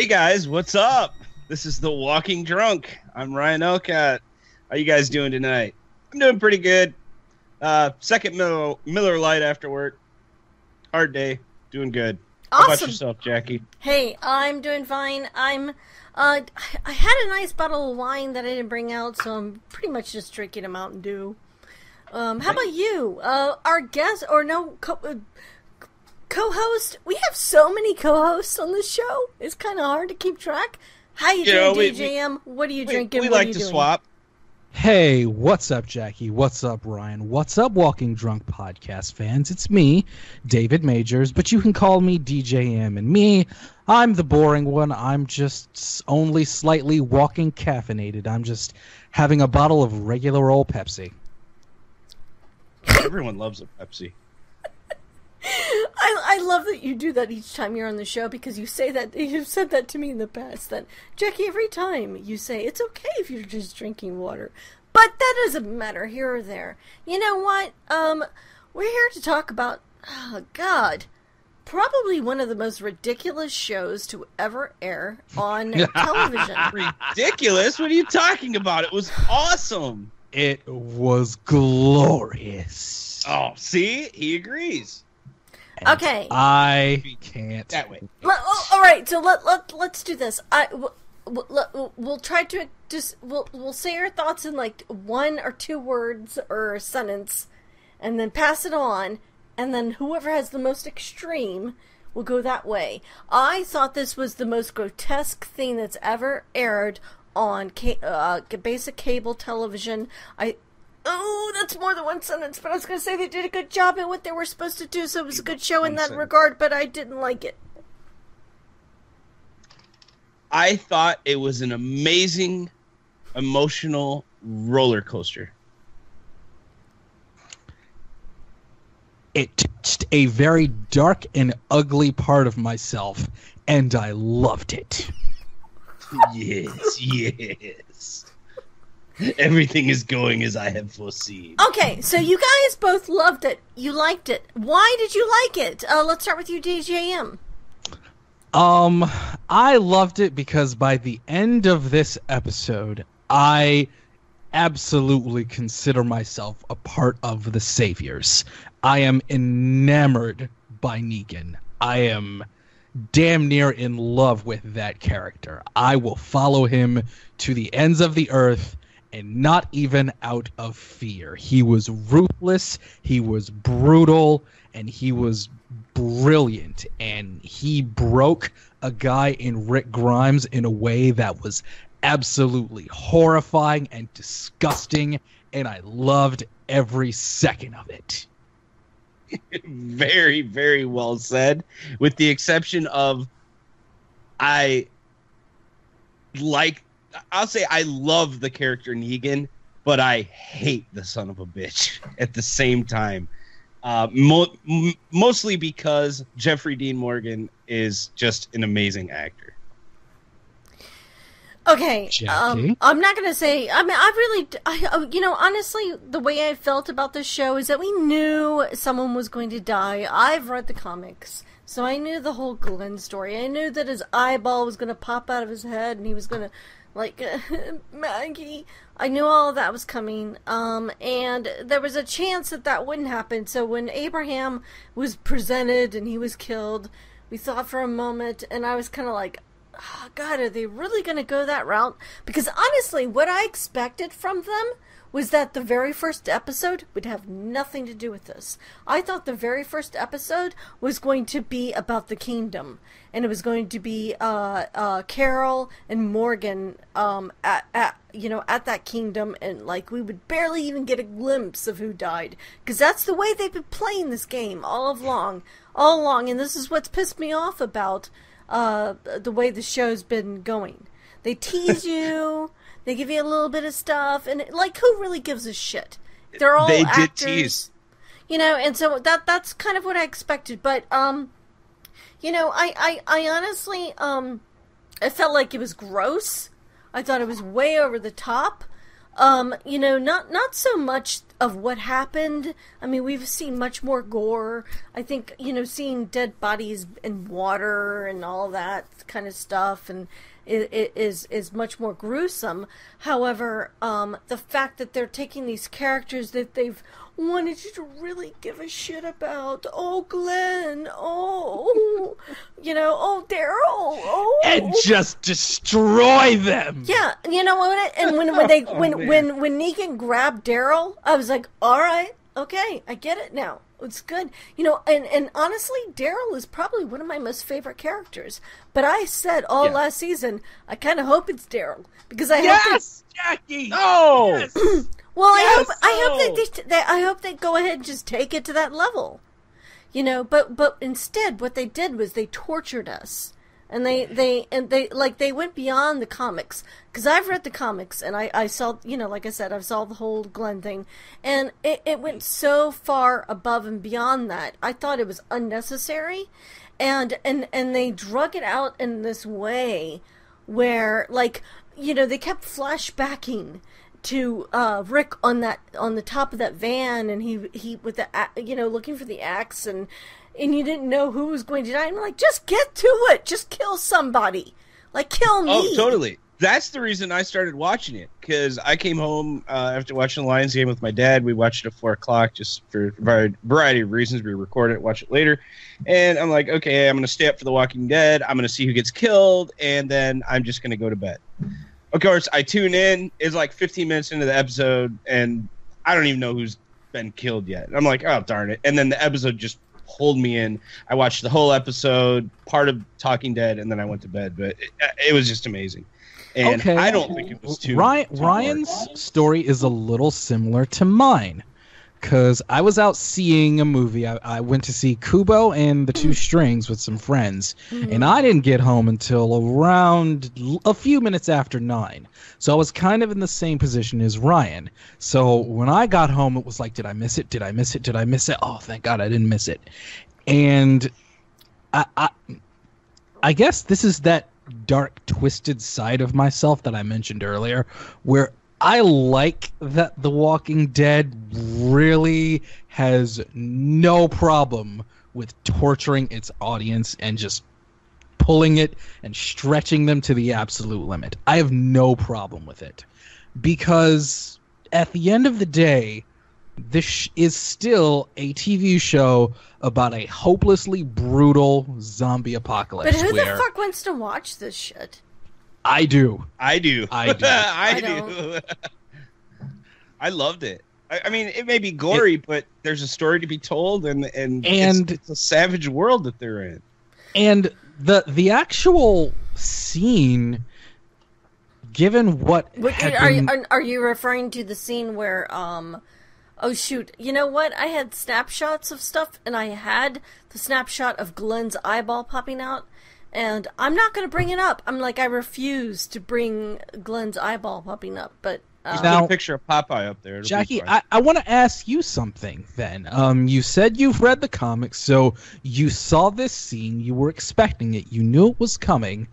Hey guys, what's up? This is the Walking Drunk. I'm Ryan Elcott. How you guys doing tonight? I'm doing pretty good. Uh, second Miller, Miller Lite after work. Hard day. Doing good. How about yourself, Jackie? Hey, I'm doing fine. I'm. Uh, I had a nice bottle of wine that I didn't bring out, so I'm pretty much just drinking a Mountain Dew. Um, how about you? Uh, our guest or no co- uh, co-host? We have so many co-hosts on this show. It's kind of hard to keep track. How you You doing, we- we- DJM? what are you We, drinking? we what are like you to doing? swap. Hey, what's up, Jackie? What's up, Ryan? What's up, Walking Drunk podcast fans? It's me, David Majors, but you can call me DJM. And me, I'm the boring one. I'm just only slightly walking caffeinated. I'm just having a bottle of regular old Pepsi. Everyone loves a Pepsi. I, I love that you do that each time you're on the show because you say that you've said that to me in the past that Jackie every time you say it's okay if you're just drinking water but that doesn't matter here or there you know what um we're here to talk about oh god probably one of the most ridiculous shows to ever air on television Ridiculous. What are you talking about? It was awesome. It was glorious. Oh, see? He agrees. And Okay. I can't. That way. Let, oh, all right, so let let let's do this. I we'll, we'll, we'll try to just we'll we'll say our thoughts in like one or two words or a sentence, and then pass it on, and then whoever has the most extreme will go that way. I thought this was the most grotesque thing that's ever aired on ca- uh, basic cable television. I. Oh, that's more than one sentence, but I was going to say they did a good job at what they were supposed to do, so it was a good show in that regard, but I didn't like it. I thought it was an amazing, emotional roller coaster. It touched a very dark and ugly part of myself, and I loved it. yes, yes. Everything is going as I have foreseen. Okay, so you guys both loved it. You liked it. Why did you like it? Uh, let's start with you, DJM. Um, I loved it because by the end of this episode, I absolutely consider myself a part of the Saviors. I am enamored by Negan. I am damn near in love with that character. I will follow him to the ends of the earth and not even out of fear. He was ruthless, he was brutal, and he was brilliant. And he broke a guy in Rick Grimes in a way that was absolutely horrifying and disgusting. And I loved every second of it. very, very well said. With the exception of, I like. I'll say I love the character Negan, but I hate the son of a bitch at the same time. Uh, mo- m- mostly because Jeffrey Dean Morgan is just an amazing actor. Okay, um, I'm not gonna say. I mean, I really, I, oh, you know, honestly, the way I felt about this show is that we knew someone was going to die. I've read the comics, so I knew the whole Glenn story. I knew that his eyeball was gonna pop out of his head, and he was gonna, like, Maggie. I knew all that was coming, um, and there was a chance that that wouldn't happen. So when Abraham was presented and he was killed, we thought for a moment, and I was kind of like, oh, God, are they really going to go that route? Because honestly, what I expected from them was that the very first episode would have nothing to do with this. I thought the very first episode was going to be about the kingdom, and it was going to be uh, uh, Carol and Morgan um, at, at you know at that kingdom, and like we would barely even get a glimpse of who died, because that's the way they've been playing this game all along, all along, and this is what's pissed me off about uh, the way the show's been going. They tease you, they give you a little bit of stuff, and like, who really gives a shit? They're all They did actors, tease. you know, and so that that's kind of what I expected. But um, you know, I I, I honestly um, I felt like it was gross. I thought it was way over the top. Um, you know, not not so much of what happened. I mean, we've seen much more gore. I think you know, seeing dead bodies in water and all that kind of stuff, and is is much more gruesome. However, um, the fact that they're taking these characters that they've wanted you to really give a shit about. Oh, Glenn. Oh, you know. Oh, Daryl. Oh, and just destroy them. yeah. You know what? And when when they when man. when when Negan grabbed Daryl, I was like, all right, okay, I get it now. It's good. You know, and and honestly, Daryl is probably one of my most favorite characters. But I said all Yeah. last season, I kind of hope it's Daryl because I hope. Yes, Jackie. No. Yes. Well, I Yes, hope I hope that they, they I hope they go ahead and just take it to that level, you know. But but instead, what they did was they tortured us, and they they and they like they went beyond the comics. Because I've read the comics and I I saw you know like I said I saw the whole Glenn thing, and it it went so far above and beyond that. I thought it was unnecessary, and and and they drug it out in this way where like you know they kept flashbacking to uh, Rick on that on the top of that van, and he he with the you know looking for the axe, and and you didn't know who was going to die. I'm like, just get to it, just kill somebody, like kill me. Oh, totally. That's the reason I started watching it because I came home uh, after watching the Lions game with my dad. We watched it at four o'clock just for a variety of reasons. We record it, watch it later, and I'm like, okay, I'm going to stay up for The Walking Dead. I'm going to see who gets killed, and then I'm just going to go to bed. Of course, I tune in. It's like 15 minutes into the episode, and I don't even know who's been killed yet. I'm like, oh darn it! And then the episode just pulled me in. I watched the whole episode, part of Talking Dead, and then I went to bed. But it, uh, it was just amazing. And okay. I don't think it was too. Ryan, too Ryan's hard. story is a little similar to mine. Because I was out seeing a movie. I, I went to see Kubo and the Two mm. Strings with some friends. Mm-hmm. And I didn't get home until around a few minutes after nine. So I was kind of in the same position as Ryan. So when I got home, it was like, did I miss it? Did I miss it? Did I miss it? Oh, thank God I didn't miss it. And I, I, I guess this is that dark, twisted side of myself that I mentioned earlier, where I like that The Walking Dead really has no problem with torturing its audience and just pulling it and stretching them to the absolute limit. I have no problem with it because at the end of the day, this sh- is still a TV show about a hopelessly brutal zombie apocalypse. But who the fuck wants to watch this shit? I do. I do. I do. I, I do. I loved it. I, I mean, it may be gory, but there's a story to be told, and and And- it's, it's a savage world that they're in. And the the actual scene, given what, What, had are, been- are are you referring to the scene where um oh shoot you know what I had snapshots of stuff and I had the snapshot of Glenn's eyeball popping out and I'm not going to bring it up I'm like I refuse to bring Glenn's eyeball popping up but Just um, Now- a picture of Popeye up there. It'll Jackie. I, I want to ask you something then. Um, you said you've read the comics, so you saw this scene, you were expecting it, you knew it was coming.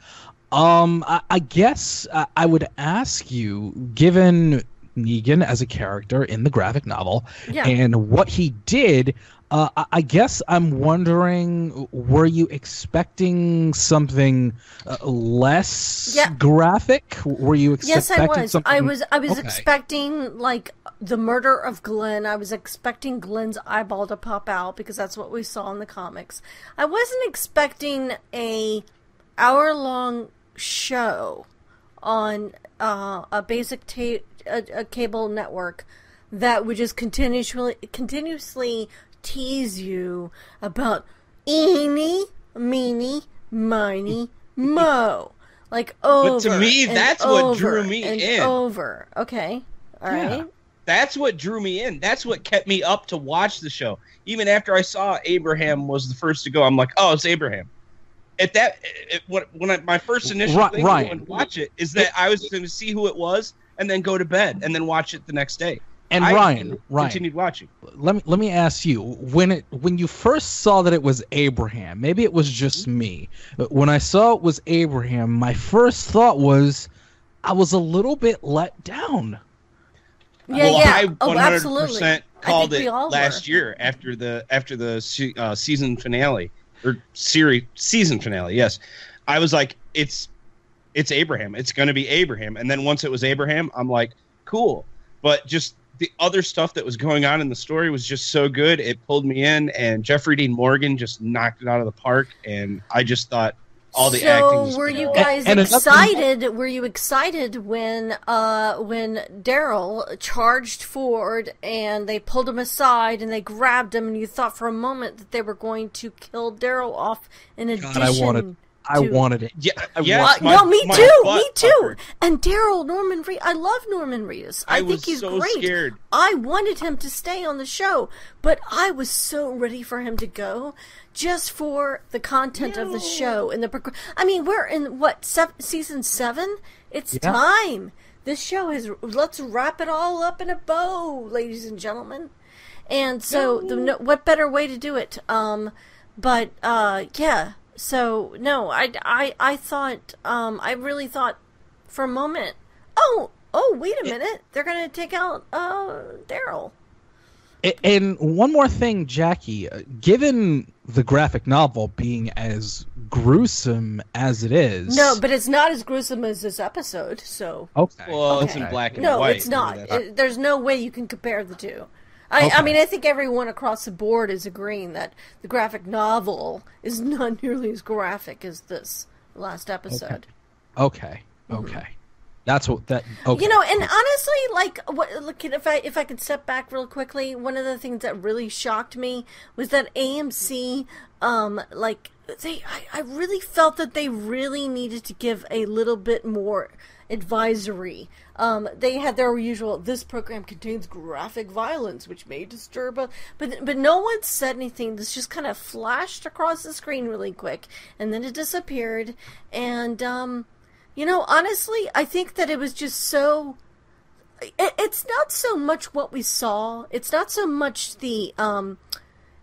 Um, I, I guess I, I would ask you, given Negan as a character in the graphic novel Yeah. and what he did, uh, I, guess I'm wondering, were you expecting something uh, less Yeah. graphic? Were you ex- Yes, I was. something? I was. I was Okay. expecting like the murder of Glenn. I was expecting Glenn's eyeball to pop out because that's what we saw in the comics. I wasn't expecting a hour long show on uh, a basic ta- a, a cable network that would just continuously continuously tease you about eeny, meeny, miny, mo. Like over. to me, and that's what drew over me and in. Over. Okay. All right. Yeah. That's what drew me in. That's what kept me up to watch the show. Even after I saw Abraham was the first to go, I'm like, oh, it's Abraham. At that, it, what when I, my first initial Ri- thing Ryan. to watch it is that I was going to see who it was and then go to bed and then watch it the next day. And I Ryan, Ryan, continued watching. let me let me ask you when it when you first saw that it was Abraham, maybe it was just me. But when I saw it was Abraham, my first thought was I was a little bit let down Yeah, well, yeah. I Oh, 100% absolutely. Called it last were. year after the after the uh, season finale or series season finale. Yes, I was like, it's it's Abraham. It's going to be Abraham. And then once it was Abraham, I'm like, cool. But just the other stuff that was going on in the story was just so good. It pulled me in, and Jeffrey Dean Morgan just knocked it out of the park. And I just thought all the so acting. Was were you guys And another- excited? Were you excited when uh when Daryl charged forward and they pulled him aside and they grabbed him and you thought for a moment that they were going to kill Daryl off in addition? God, I wanted, I to- wanted it. Yeah, I yes, Uh, my- no, me too, me too. puckered. And Daryl Norman Reed, I love Norman Reedus. I, I think was he's so great. scared. I wanted him to stay on the show, but I was so ready for him to go, just for the content of the show and the. Prog- I mean, we're in what sev- season seven? It's Yeah. time. This show is. Let's wrap it all up in a bow, ladies and gentlemen. And so, the no, what better way to do it? Um, but uh, yeah. So no, I, I, I thought, um, I really thought for a moment. Oh, oh, wait a minute! They're gonna take out uh, Daryl. And one more thing, Jackie. uh, Given the graphic novel being as gruesome as it is, No, but it's not as gruesome as this episode. So okay, Well, it's in black and no, white. No, it's not. That's- It- there's no way you can compare the two. I, I mean, I think everyone across the board is agreeing that the graphic novel is not nearly as graphic as this last episode. okay, okay. That's what that. Okay, You know, and honestly, like, what, look, if I if I could step back real quickly, one of the things that really shocked me was that AMC, um, like, they, I, I really felt that they really needed to give a little bit more advisory. Um, they had their usual. This program contains graphic violence, which may disturb us, but but no one said anything. This just kind of flashed across the screen really quick, and then it disappeared, and um. You know, honestly, I think that it was just so. It, it's not so much what we saw. It's not so much the um,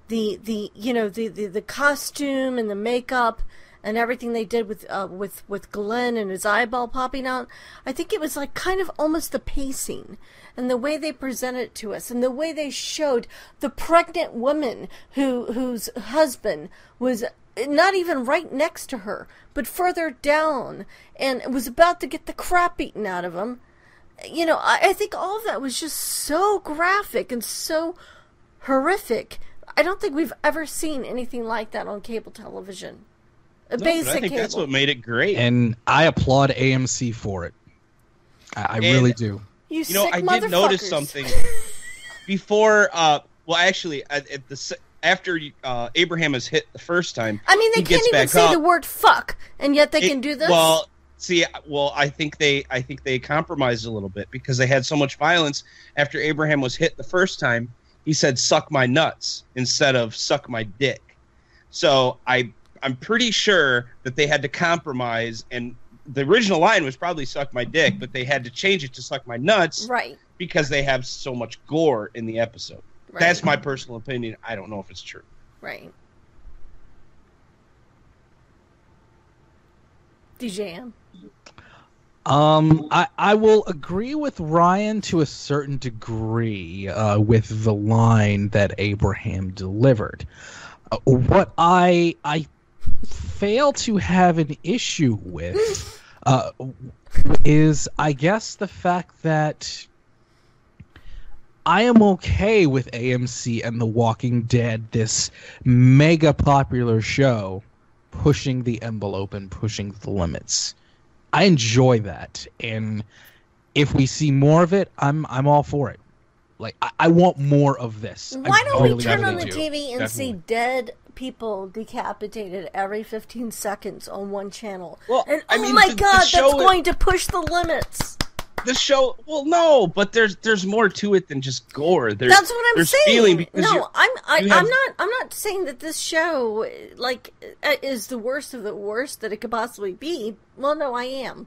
the the you know the the, the costume and the makeup and everything they did with uh, with with Glenn and his eyeball popping out. I think it was like kind of almost the pacing and the way they presented it to us and the way they showed the pregnant woman who whose husband was not even right next to her, but further down, and was about to get the crap eaten out of him. You know, I, I think all of that was just so graphic and so horrific. I don't think we've ever seen anything like that on cable television. A No, but basic I think cable. that's what made it great. and I applaud AMC for it. I, I really do. you, you know, sick I did notice something before. Uh, well, actually, at, at the after uh, Abraham is hit the first time, I mean, they he can't even say up. the word "fuck," and yet they It- can do this. Well, see, well, I think they, I think they compromised a little bit because they had so much violence. After Abraham was hit the first time, he said "suck my nuts" instead of "suck my dick." So I, I'm pretty sure that they had to compromise, and the original line was probably "suck my dick," but they had to change it to "suck my nuts" right, because they have so much gore in the episode. right. That's my personal opinion. I don't know if it's true. right. DJ M. Um, I, I will agree with Ryan to a certain degree uh, with the line that Abraham delivered. Uh, what I I fail to have an issue with uh, is, I guess, the fact that I am okay with AMC and The Walking Dead, this mega popular show, pushing the envelope and pushing the limits. I enjoy that, and if we see more of it, I'm I'm all for it. Like I, I want more of this. Why don't we turn on the do. TV and see dead people decapitated every 15 seconds on one channel? Well, and I oh mean, my the- the god, show that's is- going to push the limits. The show, well, no, but there's there's more to it than just gore. There's, That's what I'm saying. no, I'm I, you I'm not I'm not saying that this show like uh, is the worst of the worst that it could possibly be. Well, no, I am.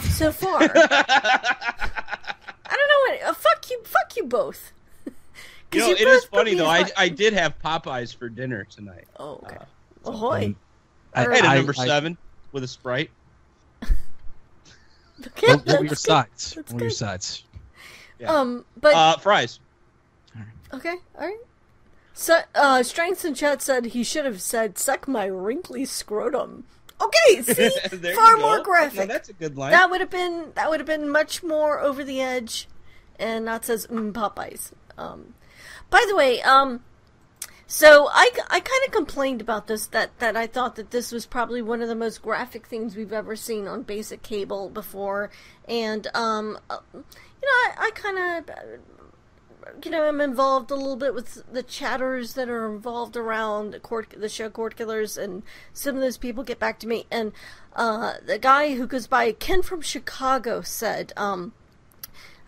So far, I don't know what. Uh, fuck you, fuck you both. 'Cause you know, you it is funny though. I I did have Popeyes for dinner tonight. Oh, okay. Uh, Ahoy! I, I had a I- number I- seven with a sprite. Okay, What, what were your good. sides? That's What were your sides? Yeah. Um, but Uh, fries. okay, all right. So, uh, Strengths in chat said he should have said "suck my wrinkly scrotum." Okay, see, far more No, graphic. that's a good line. that would have been that would have been much more over the edge, and not says mm, Popeyes. Um, by the way, um, so I, I kind of complained about this that that I thought that this was probably one of the most graphic things we've ever seen on basic cable before, and um, uh, you know I, I kind of you know, I'm involved a little bit with the chatters that are involved around court, the show Court Killers, and some of those people get back to me. And uh, the guy who goes by Ken from Chicago said, um,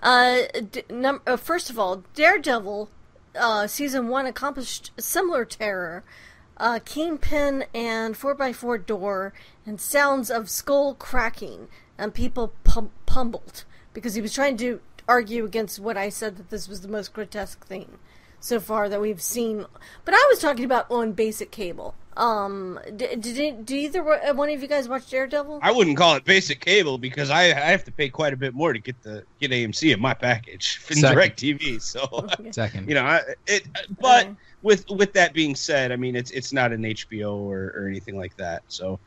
uh, d- num- uh, first of all, Daredevil uh, season one accomplished similar terror. Uh, Kingpin and 4x4 door and sounds of skull cracking and people pum- pummeled because he was trying to argue against what I said that this was the most grotesque thing so far that we've seen. But I was talking about on basic cable. Um, did, did, it, did either one- one of you guys watch Daredevil? I wouldn't call it basic cable because I, I have to pay quite a bit more to get the get AMC in my package in Second. DirecTV. So Second. you know, I, it. But Okay. with with that being said, I mean, it's it's not an HBO or, or anything like that. So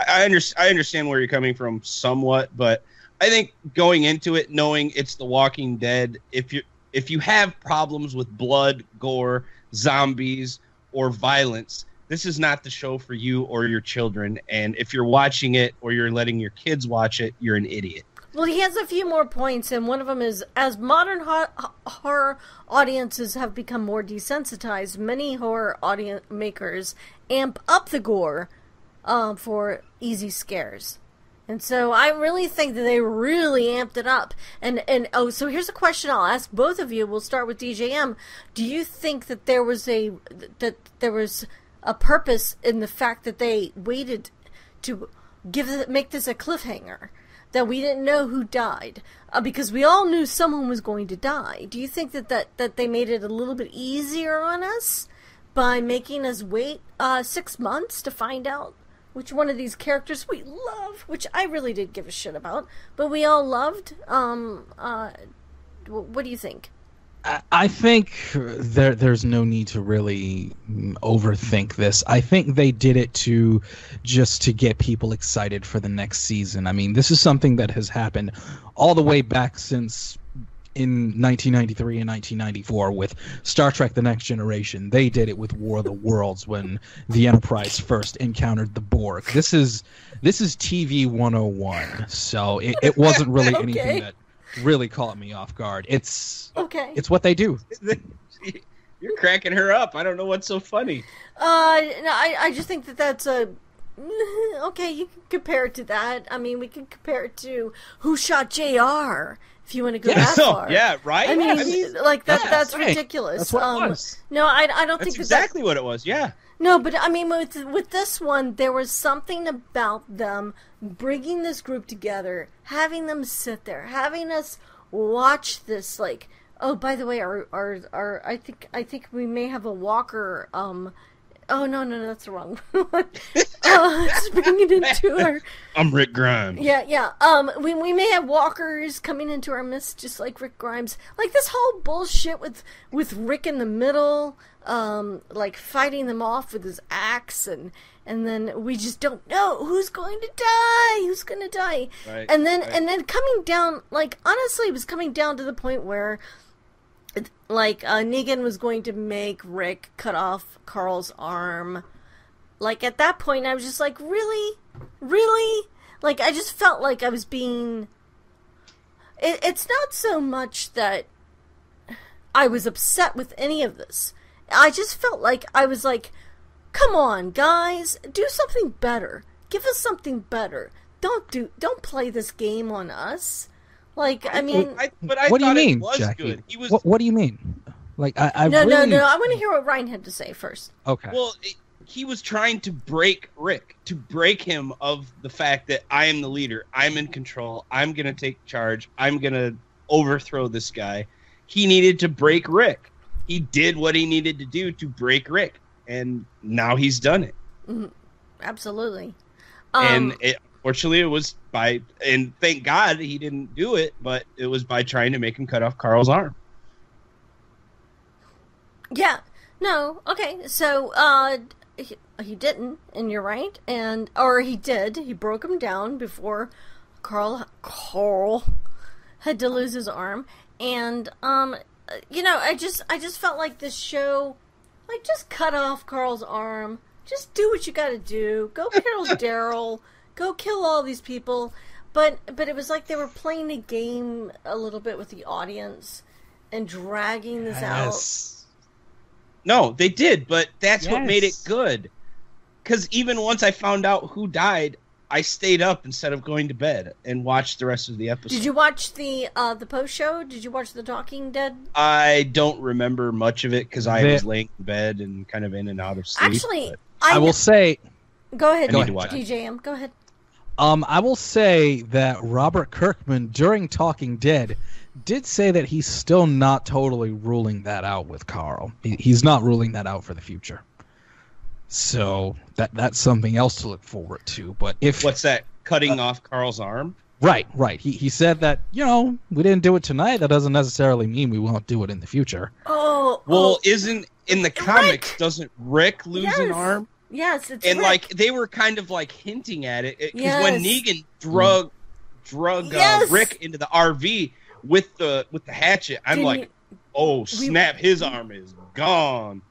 I, I, under, I understand where you're coming from somewhat, but I think going into it knowing it's The Walking Dead, if you if you have problems with blood, gore, zombies, or violence, this is not the show for you or your children. And if you're watching it or you're letting your kids watch it, you're an idiot. Well, he has a few more points, and one of them is as modern ho- horror audiences have become more desensitized, many horror audience makers amp up the gore um, for easy scares. And so I really think that they really amped it up. And and oh, so here's a question I'll ask both of you. We'll start with DJM. Do you think that there was a that there was a purpose in the fact that they waited to give make this a cliffhanger? that we didn't know who died uh, because we all knew someone was going to die. Do you think that, that that they made it a little bit easier on us by making us wait uh, six months to find out which one of these characters we love, which I really did give a shit about, but we all loved? Um, uh, what do you think? I- I think there there's no need to really overthink this. I think they did it to just to get people excited for the next season. I mean, this is something that has happened all the way back since in 1993 and 1994 with Star Trek: The Next Generation. They did it with War of the Worlds when the Enterprise first encountered the Borg. This is this is TV 101. So it, it wasn't really Okay. anything that really caught me off guard. It's Okay. it's what they do. You're cracking her up. I don't know what's so funny. Uh, no, I, I just think that that's a. Okay, you can compare it to that. I mean, we can compare it to Who Shot JR, if you want to go that So, far. yeah, right. I mean, I mean, like that, Yes, that's right. ridiculous. That's what it um, was. No, I, I don't that's think that exactly what it was. Yeah. No, but I mean, with with this one, there was something about them bringing this group together, having them sit there, having us watch this. Like, oh, by the way, our our, our I think I think we may have a walker. Um, oh no, no, no that's the wrong one. uh, just bring it into our I'm Rick Grimes. yeah, yeah. Um, we we may have walkers coming into our midst, just like Rick Grimes. Like this whole bullshit with with Rick in the middle, um, like fighting them off with his axe, and and then we just don't know who's going to die, who's going to die, Right, and then right. and then coming down, like honestly, it was coming down to the point where. Like uh, Negan was going to make Rick cut off Carl's arm, like at that point i was just like really? Really? Like i just felt like i was being it, it's not so much that i was upset with any of this. I just felt like i was like come on guys do something better. Give us something better. Don't do don't play this game on us like i mean I, but I what do you mean, was Jackie? good. He was What, what do you mean? Like I, I no really no no i want to hear what ryan had to say first okay. well. It, he was trying to break Rick, to break him of the fact that I am the leader. I'm in control. I'm gonna take charge. I'm gonna overthrow this guy. He needed to break Rick. He did what he needed to do to break Rick, and now he's done it. absolutely and um, it, Fortunately, it was by and thank God he didn't do it, but it was by trying to make him cut off Carl's arm. Yeah. No. Okay. So, uh, he, he didn't, and you're right. And or he did. He broke him down before Carl Carl had to lose his arm. And um, you know, I just I just felt like this show, like just cut off Carl's arm. Just do what you got to do. Go kill Daryl. Go kill all these people. But but it was like they were playing a game a little bit with the audience and dragging this out. No, they did, but that's what made it good. Because even once I found out who died, I stayed up instead of going to bed and watched the rest of the episode. Did you watch the uh, the post show? Did you watch the Talking Dead? I don't remember much of it because I The- was laying in bed and kind of in and out of sleep. Actually, but- I, I will say, go ahead. I need to watch it. DJM, go ahead. Um, I will say that Robert Kirkman during Talking Dead did say that he's still not totally ruling that out with Carl. He, he's not ruling that out for the future. So that that's something else to look forward to. But if what's that? Cutting off Carl's arm? right, right, he he said that you know we didn't do it tonight. That doesn't necessarily mean we won't do it in the future. Oh, Well, oh, isn't in the comics Rick! doesn't Rick lose an arm? Yes, it's And Rick. like they were kind of like hinting at it because when Negan drug drug Yes. uh, Rick into the RV with the with the hatchet, I'm Didn't like, you- oh snap, his arm is gone.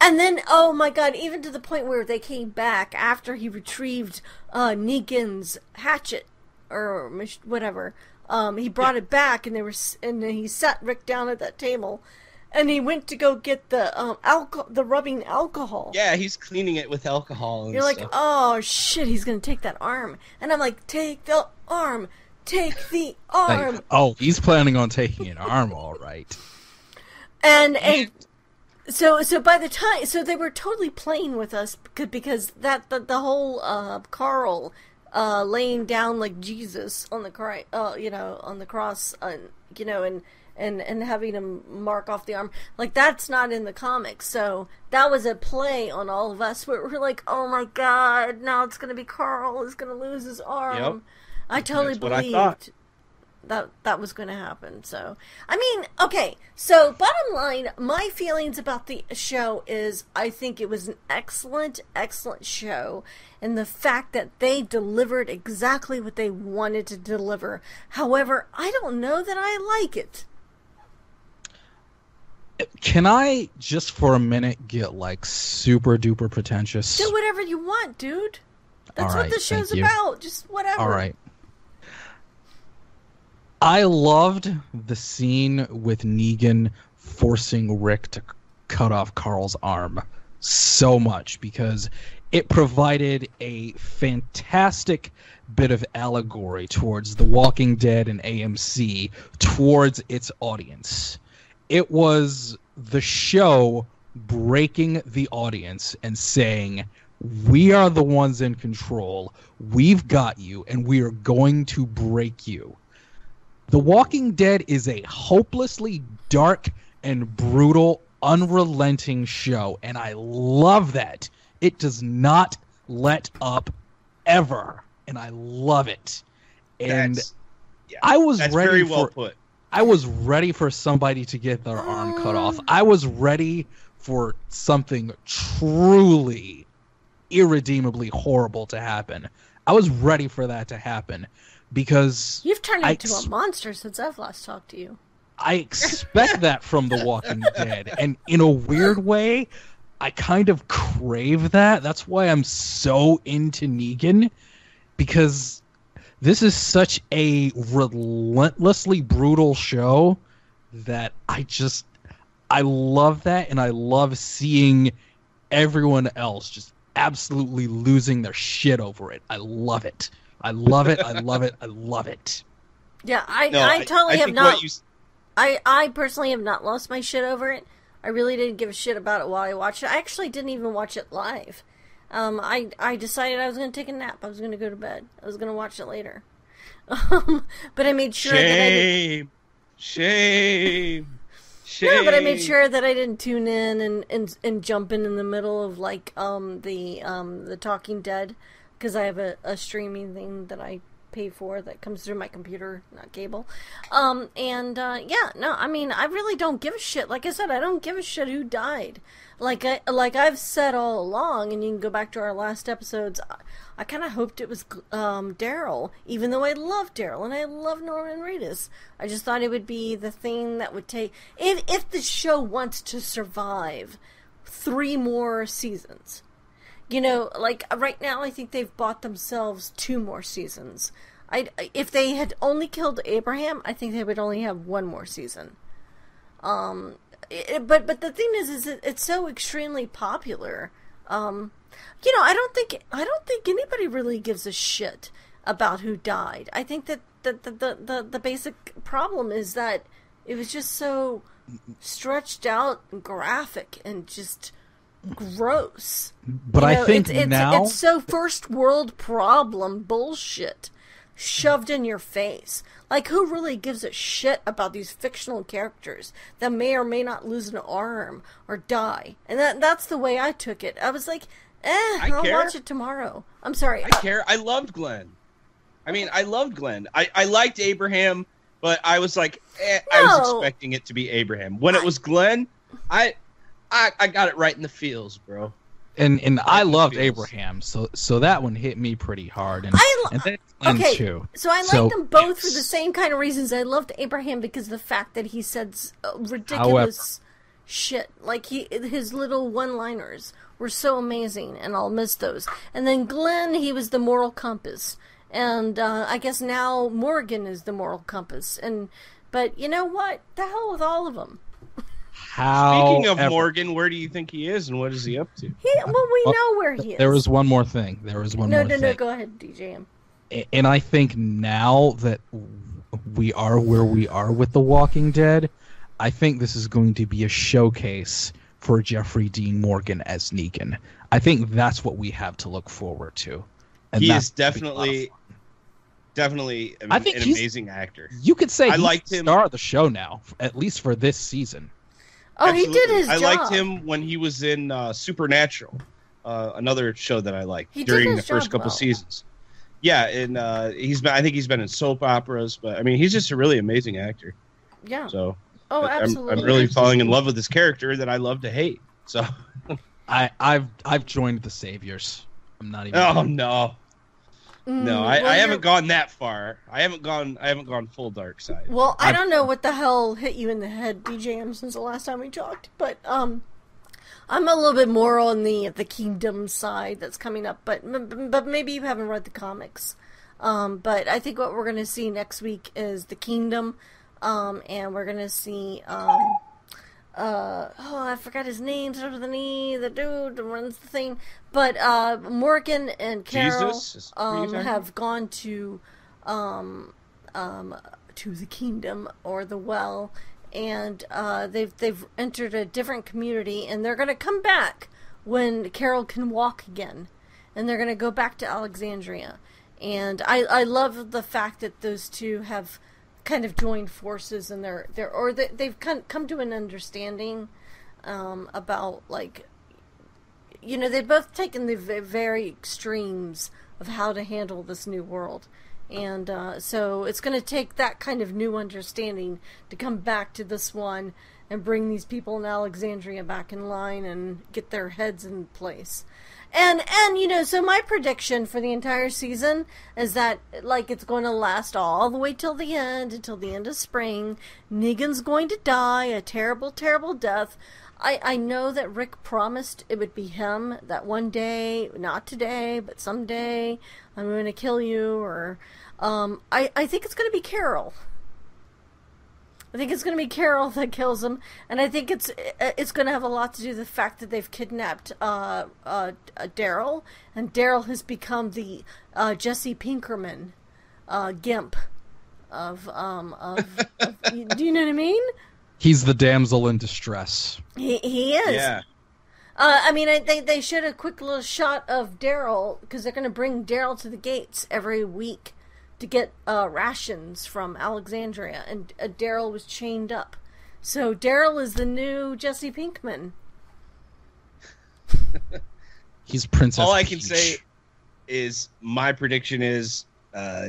And then, oh my god, even to the point where they came back after he retrieved uh, Negan's hatchet or whatever. Um, he brought it back, and they were, s- and then he sat Rick down at that table, and he went to go get the um, alcohol, the rubbing alcohol. Yeah, he's cleaning it with alcohol. And You're like, stuff. oh shit, he's gonna take that arm, and I'm like, take the arm, take the Like, arm, oh, he's planning on taking an arm, all right. and and so so by the time so they were totally playing with us because, because that the, the whole uh carl uh laying down like jesus on the cry uh you know on the cross uh, you know and and and having him mark off the arm like that's not in the comics so that was a play on all of us where we're like oh my god now it's gonna be carl is gonna lose his arm Yep. i totally That's what I believed that that was going to happen. So, I mean, okay. So, bottom line, my feelings about the show is I think it was an excellent, excellent show, and the fact that they delivered exactly what they wanted to deliver. However, I don't know that I like it. Can I just for a minute get like super duper pretentious? Do whatever you want, dude. That's All what the show's about. Just whatever. All right. I loved the scene with Negan forcing Rick to cut off Carl's arm so much because it provided a fantastic bit of allegory towards The Walking Dead and AMC towards its audience. It was the show breaking the audience and saying, We are the ones in control. We've got you, and we are going to break you. The Walking Dead is a hopelessly dark and brutal, unrelenting show, and I love that. It does not let up ever, and I love it. And That's, yeah, I was that's ready very for well put. I was ready for somebody to get their arm cut off. I was ready for something truly irredeemably horrible to happen. I was ready for that to happen because You've turned I into ex- a monster since I've last talked to you. I expect that from The Walking Dead. And in a weird way, I kind of crave that. That's why I'm so into Negan because this is such a relentlessly brutal show that I just I love that and I love seeing everyone else just absolutely losing their shit over it. I love it. I love it. I love it. I love it. Yeah, I, No, I totally have not. What you, s- I, I personally have not lost my shit over it. I really didn't give a shit about it while I watched it. I actually didn't even watch it live. Um, I, I decided I was going to take a nap. I was going to go to bed. I was going to watch it later. Um, but I made sure that I didn't. shame, shame, shame. No, but I made sure that I didn't tune in and, and, and jump in in the middle of like um the um the Talking Dead because I have a, a streaming thing that I pay for that comes through my computer, not cable. Um, and uh, yeah, no, I mean, I really don't give a shit. Like I said, I don't give a shit who died. Like I like I've said all along, and you can go back to our last episodes. I, I kind of hoped it was um, Daryl, even though I love Daryl and I love Norman Reedus. I just thought it would be the thing that would take if if the show wants to survive three more seasons you know, like right now, I think they've bought themselves two more seasons. I if they had only killed Abraham, I think they would only have one more season. Um, it, but but the thing is, is it, it's so extremely popular. Um, you know, I don't think I don't think anybody really gives a shit about who died. I think that the the the, the, the basic problem is that it was just so stretched out and graphic and just gross. But You I think it's, it's, now it's so first world problem bullshit shoved in your face. Like who really gives a shit about these fictional characters that may or may not lose an arm or die? And that that's the way I took it. I was like, eh, I'll care. watch it tomorrow. I'm sorry. I care. I loved Glenn. I mean, I loved Glenn. I, I liked Abraham, but I was like, eh, I was expecting it to be Abraham. When it was Glenn, I, I I got it right in the feels, bro. and and I loved feels. Abraham, so so that one hit me pretty hard, and I lo- and then Glenn okay, too. so I like So, them both for the same kind of reasons. I loved Abraham because of the fact that he said s- uh, ridiculous shit. Like he, his little one-liners were so amazing, and I'll miss those. And then Glenn, he was the moral compass, and uh, I guess now Morgan is the moral compass. And but you know what? The hell with all of them. How Speaking of Morgan, where do you think he is, and what is he up to? He, well, we Well, know where he is. There was one more thing. There was one no, more no, thing. no. Go ahead, DJM. A- and I think now that we are where we are with The Walking Dead, I think this is going to be a showcase for Jeffrey Dean Morgan as Negan. I think that's what we have to look forward to. And he is gonna be a lot of definitely, definitely an, I think an amazing actor. You could say I he's liked the him- star of the show now, at least for this season. Oh, he did his I job. liked him when he was in uh, Supernatural, uh, another show that I liked He during the first couple well. seasons. Yeah, and uh, he's been. I think he's been in soap operas, but I mean, he's just a really amazing actor. Yeah. So Oh, I'm, absolutely. I'm really falling in love with this character that I love to hate. So, I, I've I've joined the Saviors. I'm not even. oh no, Mm, no, I, well, I haven't gone that far. I haven't gone. I haven't gone full dark side. Well, I I've- don't know what the hell hit you in the head, DJM, since the last time we talked, but um, I'm a little bit more on the the kingdom side that's coming up, but but maybe you haven't read the comics. Um, but I think what we're gonna see next week is the kingdom, um, and we're gonna see um, uh, oh, I forgot his name. Starts with an E. The dude runs the thing, but uh, Morgan and Carol Jesus? Is- were you um, have gone to um, um, to the kingdom or the well, and uh, they've they've entered a different community, and they're going to come back when Carol can walk again, and they're going to go back to Alexandria. And I, I love the fact that those two have kind of joined forces, and they're they're or they, they've come come to an understanding um, about like you know they've both taken the very extremes of how to handle this new world. And uh, so it's going to take that kind of new understanding to come back to this one and bring these people in alexandria back in line and get their heads in place and and you know so my prediction for the entire season is that like it's going to last all the way till the end until the end of spring negan's going to die a terrible terrible death I, I know that Rick promised it would be him that one day, not today, but someday, I'm going to kill you. Or um, I, I think it's going to be Carol. I think it's going to be Carol that kills him, and I think it's it's going to have a lot to do with the fact that they've kidnapped uh, uh, uh, Daryl, and Daryl has become the uh, Jesse Pinkman uh, gimp of um of, of do you know what I mean? He's the damsel in distress. He he is. Yeah, Uh, I mean, I, they they showed a quick little shot of Daryl because they're going to bring Daryl to the gates every week to get uh, rations from Alexandria, and uh, Daryl was chained up. So Daryl is the new Jesse Pinkman. He's Princess. all I can Peach. say is my prediction is uh,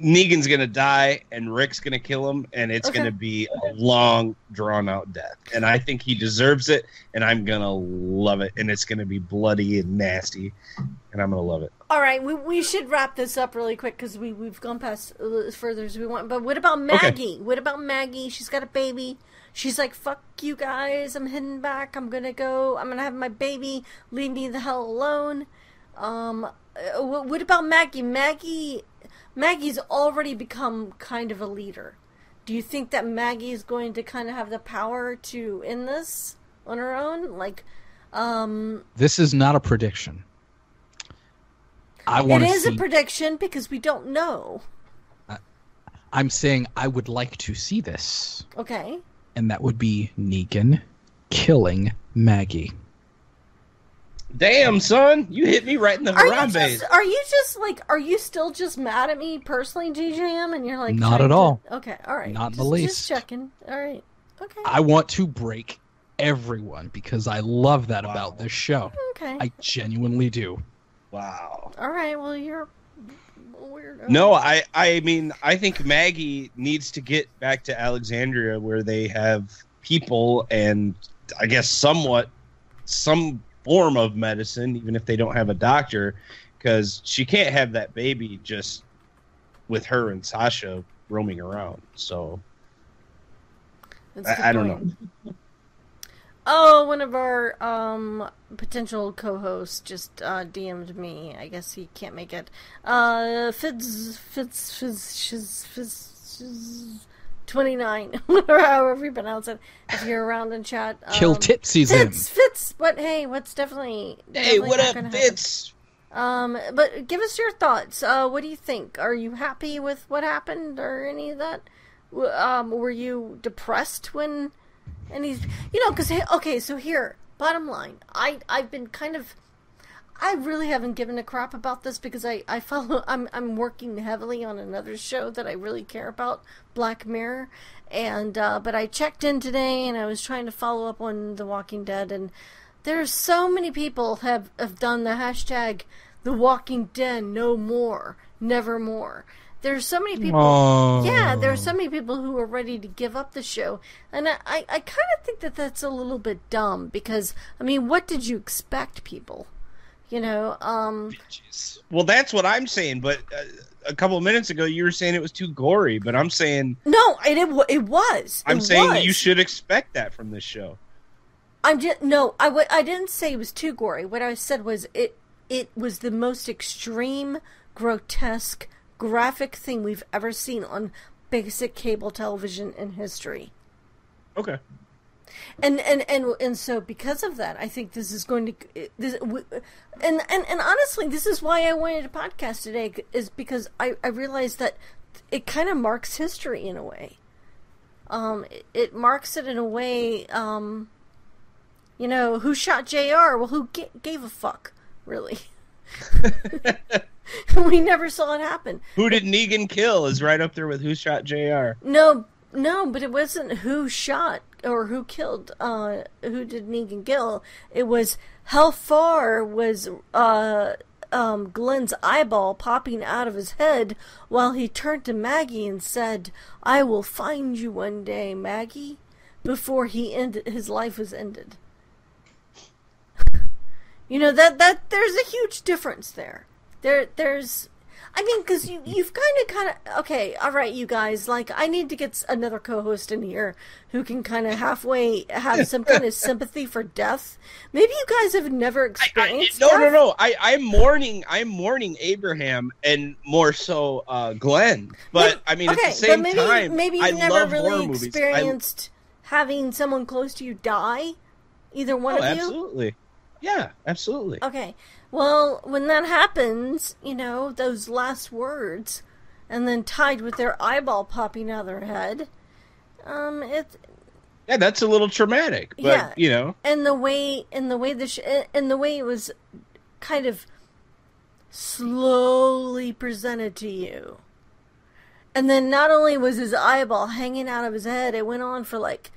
Negan's gonna die and Rick's gonna kill him, and it's Okay. gonna be a long, drawn out death. And I think he deserves it, and I'm gonna love it, and it's gonna be bloody and nasty, and I'm gonna love it. All right, we, we should wrap this up really quick because we we've gone past uh, as further as we want. But what about Maggie? What about Maggie? She's got a baby. She's like, "Fuck you guys! I'm heading back. I'm gonna go. I'm gonna have my baby. Leave me the hell alone." Um, uh, wh- what about Maggie? Maggie, Maggie's already become kind of a leader. Do you think that Maggie is going to kind of have the power to end this on her own? Like, um, This is not a prediction. I want to is see. a prediction because we don't know. I'm saying I would like to see this, Okay. and that would be Negan killing Maggie. Damn, son, you hit me right in the Are you Harambe. just are you just like are you still just mad at me personally, DJM? And you're like Not trying at to- all. Okay, all right. Not in just, the Just checking. All right. Okay. I want to break everyone because I love that Wow. about this show. okay. I genuinely do. Wow. all right. Well, you're weird. No, I I mean I think Maggie needs to get back to Alexandria where they have people and I guess somewhat some form of medicine, even if they don't have a doctor, because she can't have that baby just with her and Sasha roaming around. So That's a good I, I don't point. know. Oh, one of our um potential co-hosts just uh DM'd me. I guess he can't make it. Uh Fitz Fitz Fitz Shiz Fitz Shiz 29 however you pronounce it if you're around in chat um, Kill Titsy's in. Fitz Fitz but hey what's definitely, Hey, definitely what up. Fitz? um but give us your thoughts uh what do you think are you happy with what happened or any of that um were you depressed when and he's you know because okay so here bottom line i i've been kind of i really haven't given a crap about this because i i follow i'm i'm working heavily on another show that i really care about black mirror. And uh but i checked in today and i was trying to follow up on the walking dead. And there's so many people have have done the hashtag the walking dead no more never more there's so many people Oh. yeah, there are so many people who are ready to give up the show, and I, I, I kind of think that that's a little bit dumb because I mean, what did you expect, people? You know, um, Well, that's what I'm saying. But uh, a couple of minutes ago, you were saying it was too gory. But I'm saying no, it it, it was. I'm It saying was. you should expect that from this show. I'm just no. I w- I didn't say it was too gory. What I said was it it was the most extreme, grotesque, graphic thing we've ever seen on basic cable television in history. Okay. and and and and so because of that, I think this is going to this and and and honestly, this is why I wanted a podcast today is because I I realized that it kind of marks history in a way. Um, it, it marks it in a way. Um, you know, who shot Jr. Well, who ga- gave a fuck, really? we never saw it happen. Who did Negan kill is right up there with who shot Jr. No, no, but it wasn't who shot or who killed. Uh, who did Negan kill? It was how far was uh um Glenn's eyeball popping out of his head while he turned to Maggie and said, "I will find you one day, Maggie." Before he ended, his life was ended. You know that that there's a huge difference there. There there's I mean cuz you you've kind of kind of okay, all right you guys, like I need to get another co-host in here who can kind of halfway have some kind of sympathy for death. Maybe you guys have never I, I, experienced no, no, death. no. I, I'm mourning. I'm mourning Abraham and more so uh, Glenn. But I mean, okay, at the same maybe time, maybe you've I never love horror really movies. I- experienced having someone close to you die. Either one oh, of you. absolutely. Yeah, absolutely. Okay. Well, when that happens, you know, those last words, and then tied with their eyeball popping out of their head, um, it Yeah, that's a little traumatic. But Yeah. you know, and the way and the way the sh- and the way it was kind of slowly presented to you. And then not only was his eyeball hanging out of his head, it went on for like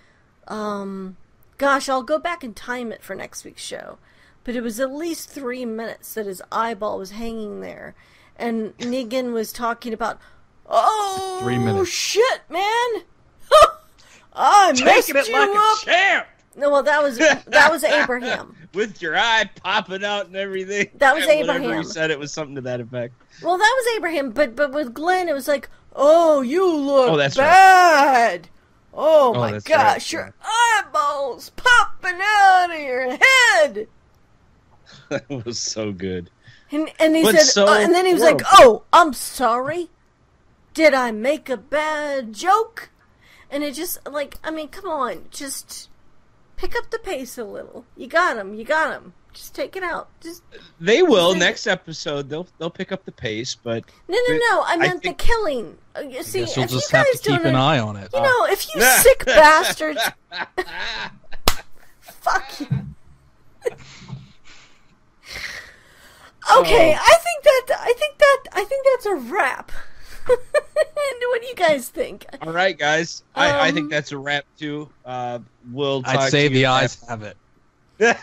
um gosh, I'll go back and time it for next week's show. But it was at least three minutes that his eyeball was hanging there, and Negan was talking about, "Oh, Three minutes. shit, man, I messed Taking it you like up." a champ No, well, that was that was Abraham. with your eye popping out and everything. That was Abraham. He said it was something to that effect. Well, that was Abraham, but but with Glenn, it was like, "Oh, you look Oh, that's right. bad." Oh, Oh, my gosh, right, your eyeballs popping out of your head. that was so good. And and he But said, so uh, and then he was like, "Oh, I'm sorry. Did I make a bad joke?" And it just like, I mean, come on, just pick up the pace a little. You got him. You got him. Just take it out. Just They will Just- next episode. They'll they'll pick up the pace, but no, no, no. I meant think- the killing. Uh, you see, Guess you'll if you have guys to keep don't an eye on it. You know, if you sick bastards, fuck you. Okay. I think that I think that I think that's a wrap. And what do you guys think? all right, guys. I, I Um, think that's a wrap too. Uh, we'll. Talk I'd say to the you eyes have it. the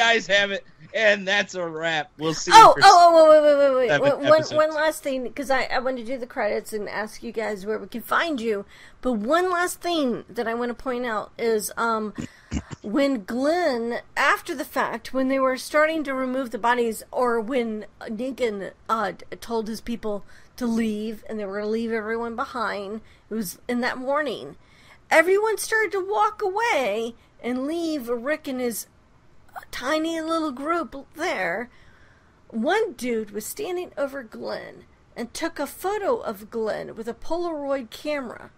eyes have it, and that's a wrap. We'll see. Oh, oh, oh, wait, wait, wait, wait, seven wait. One, one last thing, because I, I want to do the credits and ask you guys where we can find you. But one last thing that I want to point out is um, when Glenn, after the fact, when they were starting to remove the bodies, or when Negan uh, told his people to leave and they were going to leave everyone behind, it was in that morning. Everyone started to walk away and leave Rick and his tiny little group there. One dude was standing over Glenn and took a photo of Glenn with a Polaroid camera.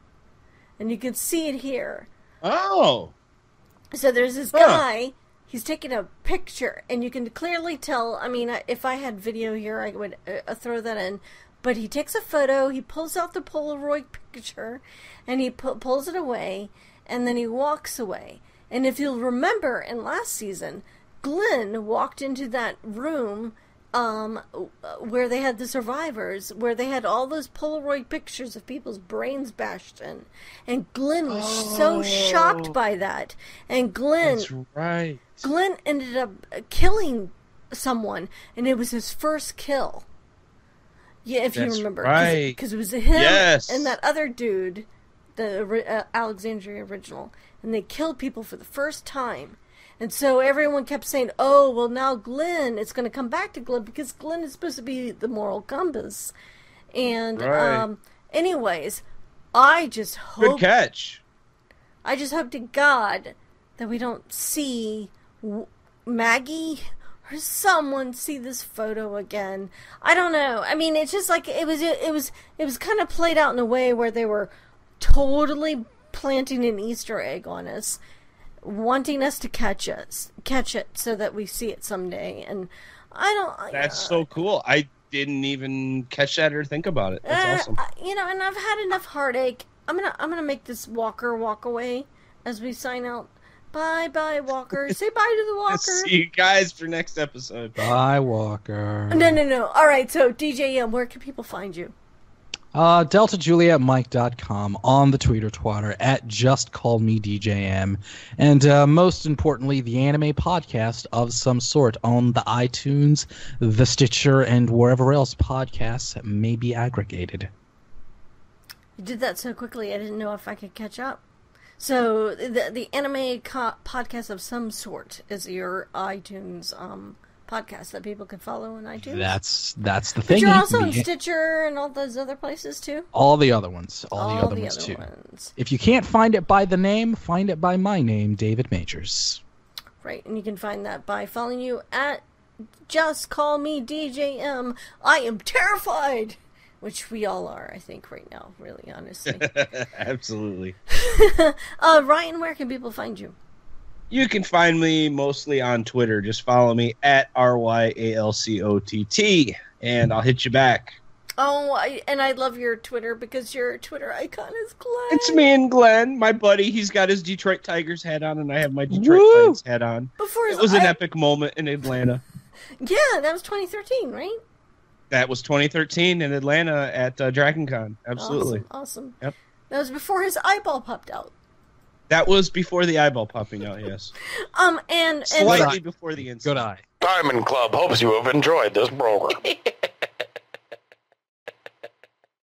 And you can see it here. oh, So there's this Huh. guy. He's taking a picture, and you can clearly tell. I mean, if I had video here, I would uh, throw that in. But he takes a photo, he pulls out the Polaroid picture, and he pu- pulls it away, and then he walks away. And if you'll remember in last season, Glenn walked into that room um, where they had the survivors, where they had all those Polaroid pictures of people's brains bashed in. And Glenn was so shocked Oh. by that. And Glenn right. Glenn ended up killing someone, and it was his first kill. Yeah, if That's you remember, right. because it was him Yes. and that other dude, the uh, Alexandria original, and they killed people for the first time. And so everyone kept saying, "Oh, well, now Glenn, it's going to come back to Glenn because Glenn is supposed to be the moral compass." And Right. um, anyways, I just hope. Good catch. I just hope to God that we don't see Maggie or someone see this photo again. I don't know. I mean, it's just like it was. It was. It was kind of played out in a way where they were totally planting an Easter egg on us, wanting us to catch us, catch it, so that we see it someday. And I don't. I- That's so cool. I didn't even catch that or think about it. That's uh, awesome. You know, and I've had enough heartache. I'm gonna I'm gonna make this Walker walk away as we sign out. Bye bye Walker. Say bye to the Walker. See you guys for next episode. Bye, Walker. No no no. All right. So DJM, where can people find you? Uh, DeltaJulietMike.com on the Twitter twatter at Just Call Me DJM, and uh, most importantly, the anime podcast of some sort on the iTunes, the Stitcher, and wherever else podcasts may be aggregated. You did that so quickly. I didn't know if I could catch up. So the the anime co- podcast of some sort is your iTunes um podcast that people can follow on iTunes. That's that's the but thing. you're also on Stitcher and all those other places too. all the other ones, all, the other ones too. ones. If you can't find it by the name, find it by my name, David Majors. Right, and you can find that by following you at just call me DJM. I am terrified, which we all are, I think, right now. Really, honestly. Absolutely. uh, Ryan, where can people find you? You can find me mostly on Twitter. Just follow me at R Y A L C O T T, and I'll hit you back. Oh, I, and I love your Twitter because your Twitter icon is Glenn. It's me and Glenn, my buddy. He's got his Detroit Tigers hat on, and I have my Detroit Woo! Lions hat on. Before It was an I- epic moment in Atlanta. Yeah, that was 2013, right? That was 2013 in Atlanta at uh, DragonCon. Absolutely. Awesome. awesome. Yep. That was before his eyeball popped out. That was before the eyeball popping out. Yes, Um, and and slightly before the incident. Good eye. Diamond Club hopes you have enjoyed this program.